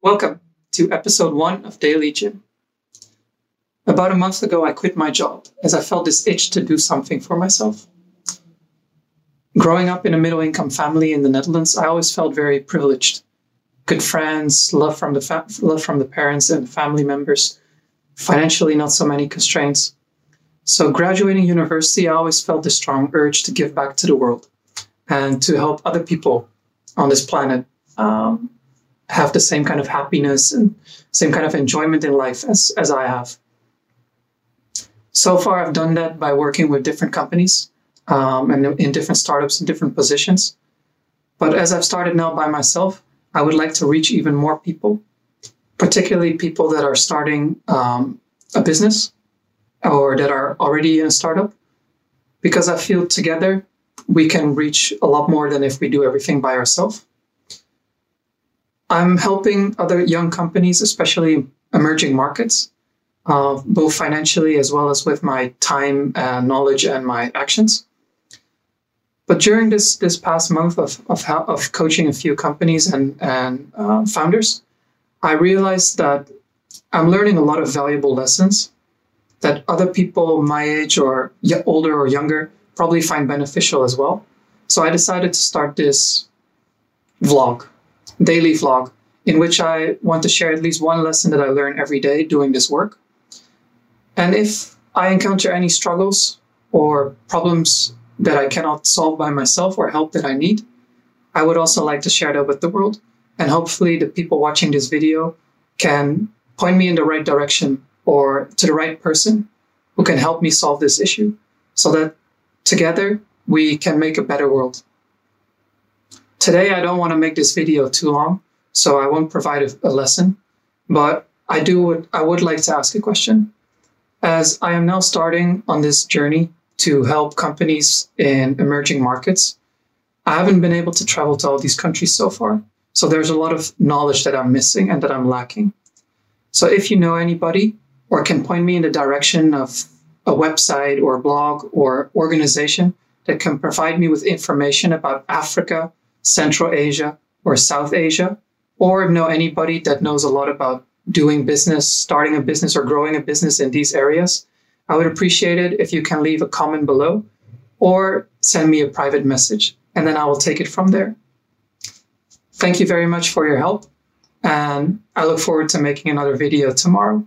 Welcome to episode one of Daily Jim. About a month ago, I quit my job as I felt this itch to do something for myself. Growing up in a middle income family in the Netherlands, I always felt very privileged. Good friends, love from the, fa- love from the parents and family members, financially, not so many constraints. So, graduating university, I always felt a strong urge to give back to the world and to help other people on this planet um, have the same kind of happiness and same kind of enjoyment in life as, as I have. So far, I've done that by working with different companies um, and in different startups and different positions. But as I've started now by myself, I would like to reach even more people, particularly people that are starting um, a business or that are already in a startup, because I feel together we can reach a lot more than if we do everything by ourselves. I'm helping other young companies, especially emerging markets, uh, both financially as well as with my time and knowledge and my actions. But during this this past month of of, of coaching a few companies and and uh, founders, I realized that I'm learning a lot of valuable lessons that other people my age or older or younger probably find beneficial as well. So I decided to start this vlog daily vlog in which I want to share at least one lesson that I learn every day doing this work. And if I encounter any struggles or problems that I cannot solve by myself or help that I need, I would also like to share that with the world. And hopefully, the people watching this video can point me in the right direction or to the right person who can help me solve this issue so that together we can make a better world. Today, I don't want to make this video too long, so I won't provide a, a lesson, but I do I would like to ask a question. As I am now starting on this journey to help companies in emerging markets, I haven't been able to travel to all these countries so far. So there's a lot of knowledge that I'm missing and that I'm lacking. So if you know anybody or can point me in the direction of a website or blog or organization that can provide me with information about Africa Central Asia or South Asia, or know anybody that knows a lot about doing business, starting a business, or growing a business in these areas, I would appreciate it if you can leave a comment below or send me a private message, and then I will take it from there. Thank you very much for your help, and I look forward to making another video tomorrow.